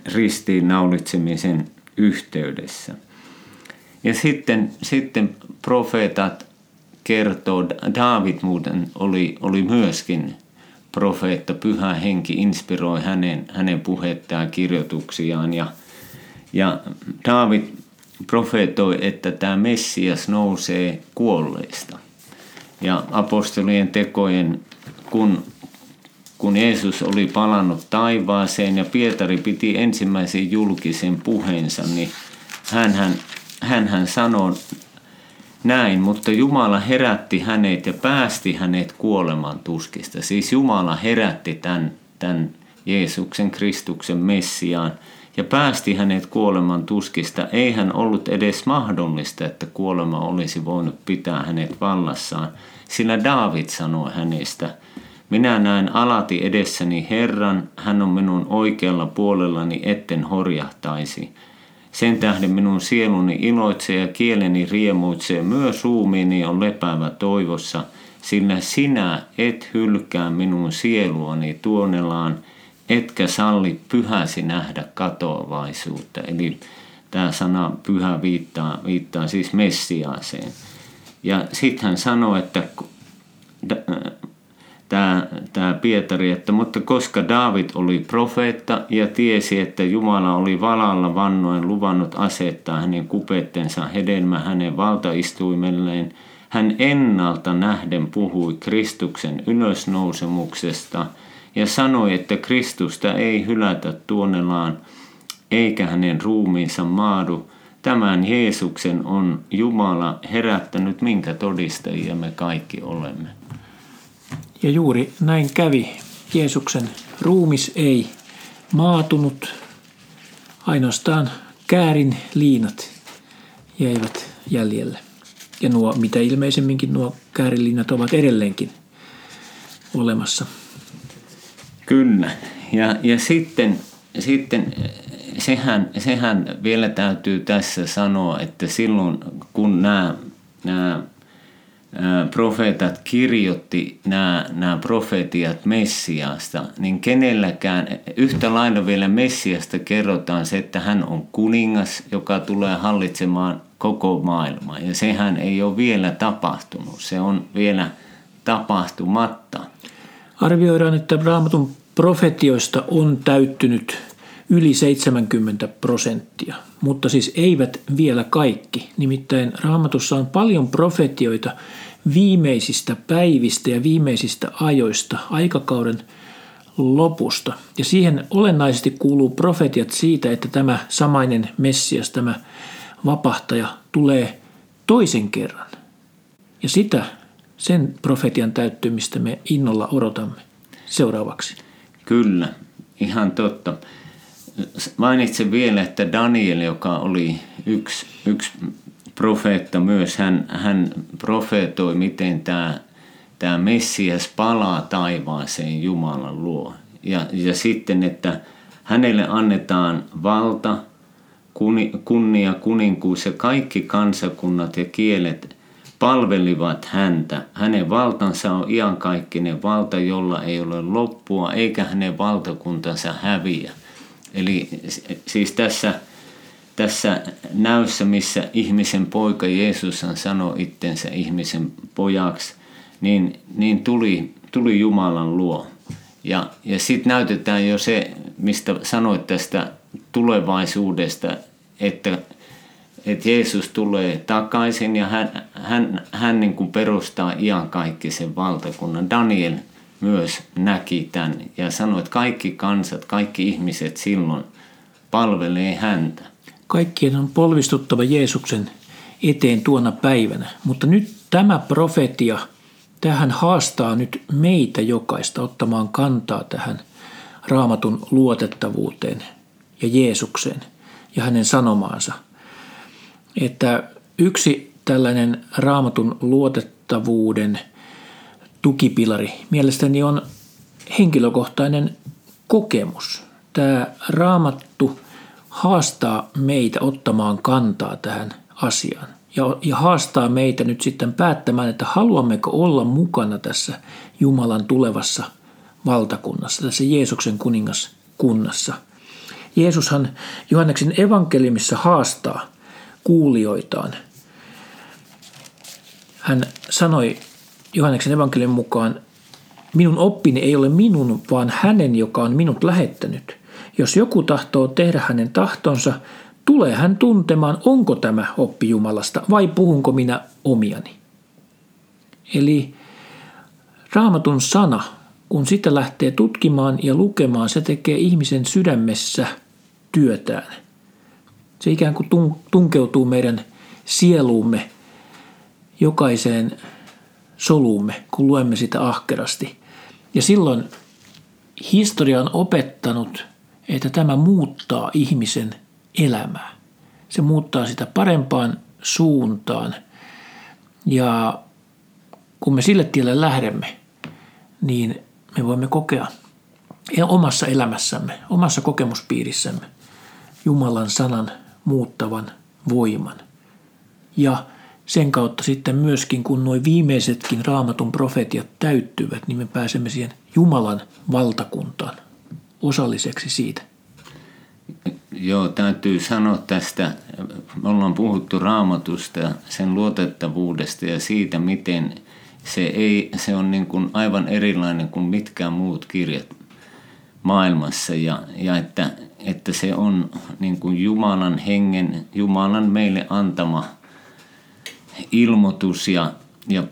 ristiinnaulitsemisen yhteydessä. Ja sitten, sitten profeetat kertoo, David muuten oli, oli myöskin profeetta, pyhä henki inspiroi hänen, hänen puhettaan kirjoituksiaan ja, ja David profeetoi, että tämä Messias nousee kuolleista. Ja apostolien tekojen, kun, kun Jeesus oli palannut taivaaseen ja Pietari piti ensimmäisen julkisen puheensa, niin hän, hän, hän sanoi näin, mutta Jumala herätti hänet ja päästi hänet kuoleman tuskista. Siis Jumala herätti tämän, tämän Jeesuksen Kristuksen Messiaan ja päästi hänet kuoleman tuskista. Ei hän ollut edes mahdollista, että kuolema olisi voinut pitää hänet vallassaan, sillä David sanoi hänestä, minä näen alati edessäni Herran, hän on minun oikealla puolellani, etten horjahtaisi. Sen tähden minun sieluni iloitsee ja kieleni riemuitsee, myös ruumiini on lepäävä toivossa, sillä sinä et hylkää minun sieluani tuonelaan, etkä salli pyhäsi nähdä katoavaisuutta. Eli tämä sana pyhä viittaa, viittaa siis Messiaaseen. Ja sitten hän sanoi, että tämä, tämä Pietari, että mutta koska David oli profeetta ja tiesi, että Jumala oli valalla vannoen luvannut asettaa hänen kupettensa hedelmä hänen valtaistuimelleen, hän ennalta nähden puhui Kristuksen ylösnousemuksesta ja sanoi, että Kristusta ei hylätä tuonelaan eikä hänen ruumiinsa maadu. Tämän Jeesuksen on Jumala herättänyt, minkä todistajia me kaikki olemme. Ja juuri näin kävi. Jeesuksen ruumis ei maatunut, ainoastaan käärin liinat jäivät jäljelle. Ja nuo, mitä ilmeisemminkin nuo kääriliinat ovat edelleenkin olemassa. Kyllä. Ja, ja sitten, sitten sehän, sehän vielä täytyy tässä sanoa, että silloin kun nämä, nämä profeetat kirjoitti nämä, nämä profetiat Messiasta, niin kenelläkään, yhtä lailla vielä Messiasta kerrotaan se, että hän on kuningas, joka tulee hallitsemaan koko maailmaa. Ja sehän ei ole vielä tapahtunut, se on vielä tapahtumatta. Arvioidaan, että Raamatun profetioista on täyttynyt yli 70 prosenttia, mutta siis eivät vielä kaikki. Nimittäin raamatussa on paljon profetioita viimeisistä päivistä ja viimeisistä ajoista, aikakauden lopusta. Ja siihen olennaisesti kuuluu profetiat siitä, että tämä samainen Messias, tämä vapahtaja, tulee toisen kerran. Ja sitä, sen profetian täyttymistä me innolla odotamme seuraavaksi. Kyllä, ihan totta. Mainitsen vielä, että Daniel, joka oli yksi, yksi profeetta myös, hän, hän profeetoi, miten tämä, tämä Messias palaa taivaaseen Jumalan luo. Ja, ja sitten, että hänelle annetaan valta, kunnia, kuninkuus ja kaikki kansakunnat ja kielet palvelivat häntä. Hänen valtansa on iankaikkinen valta, jolla ei ole loppua, eikä hänen valtakuntansa häviä. Eli siis tässä, tässä näyssä, missä ihmisen poika Jeesus sanoi itsensä ihmisen pojaksi, niin, niin tuli, tuli Jumalan luo. Ja, ja sitten näytetään jo se, mistä sanoit tästä tulevaisuudesta, että, että Jeesus tulee takaisin ja hän, hän, hän niin kuin perustaa iankaikkisen valtakunnan. Daniel myös näki tämän ja sanoi, että kaikki kansat, kaikki ihmiset silloin palvelee häntä. Kaikkien on polvistuttava Jeesuksen eteen tuona päivänä, mutta nyt tämä profetia, tähän haastaa nyt meitä jokaista ottamaan kantaa tähän raamatun luotettavuuteen ja Jeesukseen ja hänen sanomaansa. Että yksi tällainen raamatun luotettavuuden – tukipilari mielestäni on henkilökohtainen kokemus. Tämä raamattu haastaa meitä ottamaan kantaa tähän asiaan ja, ja haastaa meitä nyt sitten päättämään, että haluammeko olla mukana tässä Jumalan tulevassa valtakunnassa, tässä Jeesuksen kuningaskunnassa. Jeesushan Johanneksen evankeliumissa haastaa kuulijoitaan. Hän sanoi Johanneksen evankeliin mukaan, minun oppini ei ole minun, vaan hänen, joka on minut lähettänyt. Jos joku tahtoo tehdä hänen tahtonsa, tulee hän tuntemaan, onko tämä oppi Jumalasta vai puhunko minä omiani. Eli raamatun sana, kun sitä lähtee tutkimaan ja lukemaan, se tekee ihmisen sydämessä työtään. Se ikään kuin tunkeutuu meidän sieluumme jokaiseen soluumme, kun luemme sitä ahkerasti. Ja silloin historia on opettanut, että tämä muuttaa ihmisen elämää. Se muuttaa sitä parempaan suuntaan. Ja kun me sille tielle lähdemme, niin me voimme kokea omassa elämässämme, omassa kokemuspiirissämme Jumalan sanan muuttavan voiman. Ja sen kautta sitten myöskin, kun nuo viimeisetkin raamatun profetiat täyttyvät, niin me pääsemme siihen Jumalan valtakuntaan osalliseksi siitä. Joo, täytyy sanoa tästä, me ollaan puhuttu raamatusta, sen luotettavuudesta ja siitä, miten se, ei, se on niin kuin aivan erilainen kuin mitkään muut kirjat maailmassa ja, ja että, että se on niin kuin Jumalan hengen, Jumalan meille antama – ilmoitus ja, ja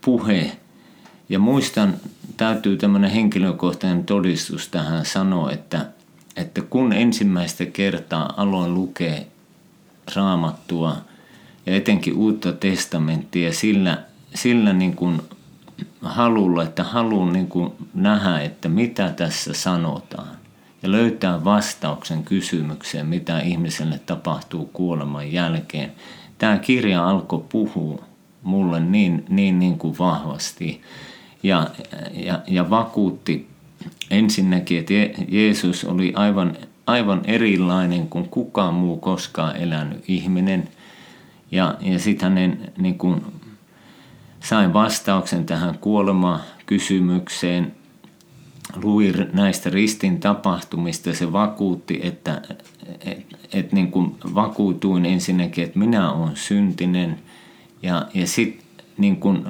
puhe. Ja muistan, täytyy tämmöinen henkilökohtainen todistus tähän sanoa, että, että kun ensimmäistä kertaa aloin lukea raamattua ja etenkin uutta testamenttia sillä, sillä niin kuin halulla, että haluan niin kuin nähdä, että mitä tässä sanotaan ja löytää vastauksen kysymykseen, mitä ihmiselle tapahtuu kuoleman jälkeen, tämä kirja alkoi puhua mulle niin, niin, niin kuin vahvasti ja, ja, ja vakuutti ensinnäkin, että Jeesus oli aivan, aivan erilainen kuin kukaan muu koskaan elänyt ihminen. Ja, ja sitten hänen niin kuin, sain vastauksen tähän kuolema-kysymykseen. Luin näistä ristin tapahtumista, se vakuutti, että et, et niin kuin vakuutuin ensinnäkin, että minä olen syntinen ja, ja sitten niin kuin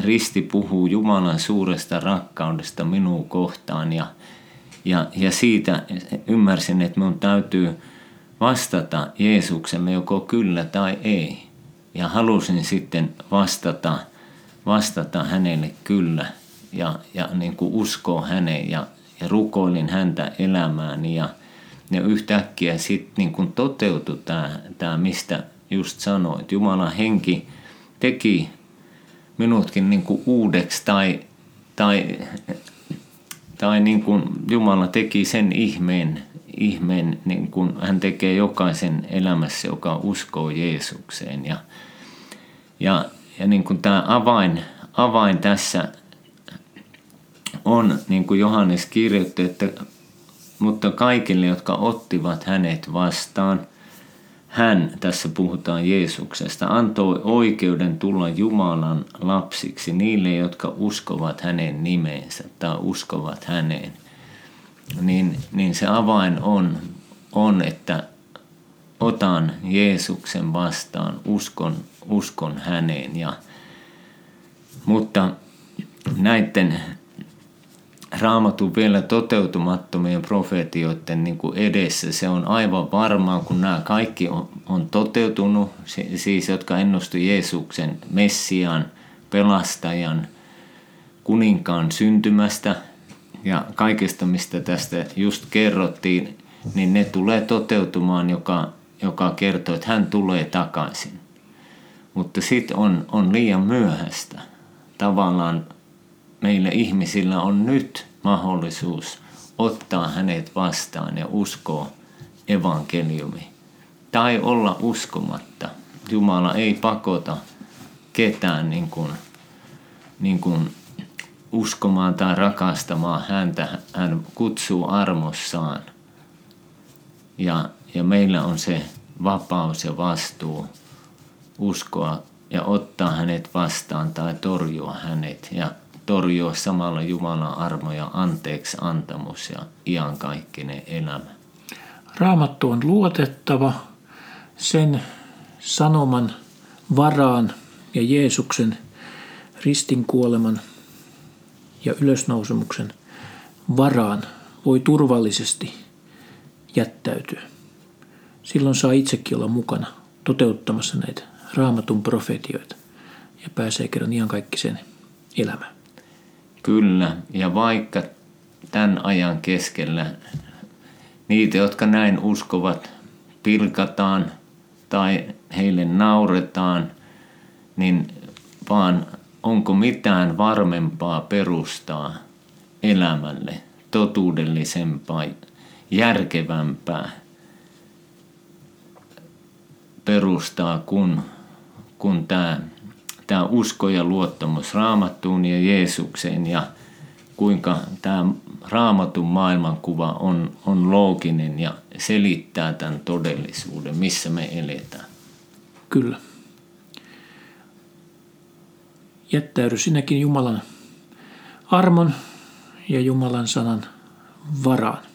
risti puhuu Jumalan suuresta rakkaudesta minua kohtaan ja, ja, ja siitä ymmärsin, että minun täytyy vastata Jeesuksemme joko kyllä tai ei. Ja halusin sitten vastata, vastata hänelle kyllä ja, ja niin kuin uskoa häneen ja, ja rukoilin häntä elämään ja – ja yhtäkkiä sitten niin kun toteutui tämä, tämä, mistä just sanoit. Jumalan henki teki minutkin niin kuin uudeksi tai, tai, tai niin kuin Jumala teki sen ihmeen, ihmeen niin kuin hän tekee jokaisen elämässä, joka uskoo Jeesukseen. Ja, ja, ja niin kuin tämä avain, avain tässä on, niin kuin Johannes kirjoitti, että mutta kaikille, jotka ottivat hänet vastaan, hän, tässä puhutaan Jeesuksesta, antoi oikeuden tulla Jumalan lapsiksi niille, jotka uskovat hänen nimeensä tai uskovat häneen. Niin, niin se avain on on, että otan Jeesuksen vastaan, uskon, uskon häneen. Ja, mutta näiden raamatun vielä toteutumattomien profetioiden niin kuin edessä. Se on aivan varmaa, kun nämä kaikki on, on toteutunut, siis jotka ennustu Jeesuksen, Messian, pelastajan, kuninkaan syntymästä ja kaikesta, mistä tästä just kerrottiin, niin ne tulee toteutumaan, joka, joka kertoo, että hän tulee takaisin. Mutta sitten on, on liian myöhäistä. Tavallaan meillä ihmisillä on nyt mahdollisuus ottaa hänet vastaan ja uskoa evankeliumi. Tai olla uskomatta. Jumala ei pakota ketään niin kuin, niin kuin uskomaan tai rakastamaan häntä. Hän kutsuu armossaan. Ja, ja meillä on se vapaus ja vastuu uskoa ja ottaa hänet vastaan tai torjua hänet. Ja torjua samalla Jumalan armo ja anteeksi antamus ja iankaikkinen elämä. Raamattu on luotettava sen sanoman varaan ja Jeesuksen ristin kuoleman ja ylösnousemuksen varaan voi turvallisesti jättäytyä. Silloin saa itsekin olla mukana toteuttamassa näitä raamatun profetioita ja pääsee kerran iankaikkisen elämään. Kyllä, ja vaikka tämän ajan keskellä niitä, jotka näin uskovat, pilkataan tai heille nauretaan, niin vaan onko mitään varmempaa perustaa elämälle, totuudellisempaa, järkevämpää perustaa kuin, kuin tämä tämä usko ja luottamus raamattuun ja Jeesukseen ja kuinka tämä raamatun maailmankuva on, on looginen ja selittää tämän todellisuuden, missä me eletään. Kyllä. Jättäydy sinäkin Jumalan armon ja Jumalan sanan varaan.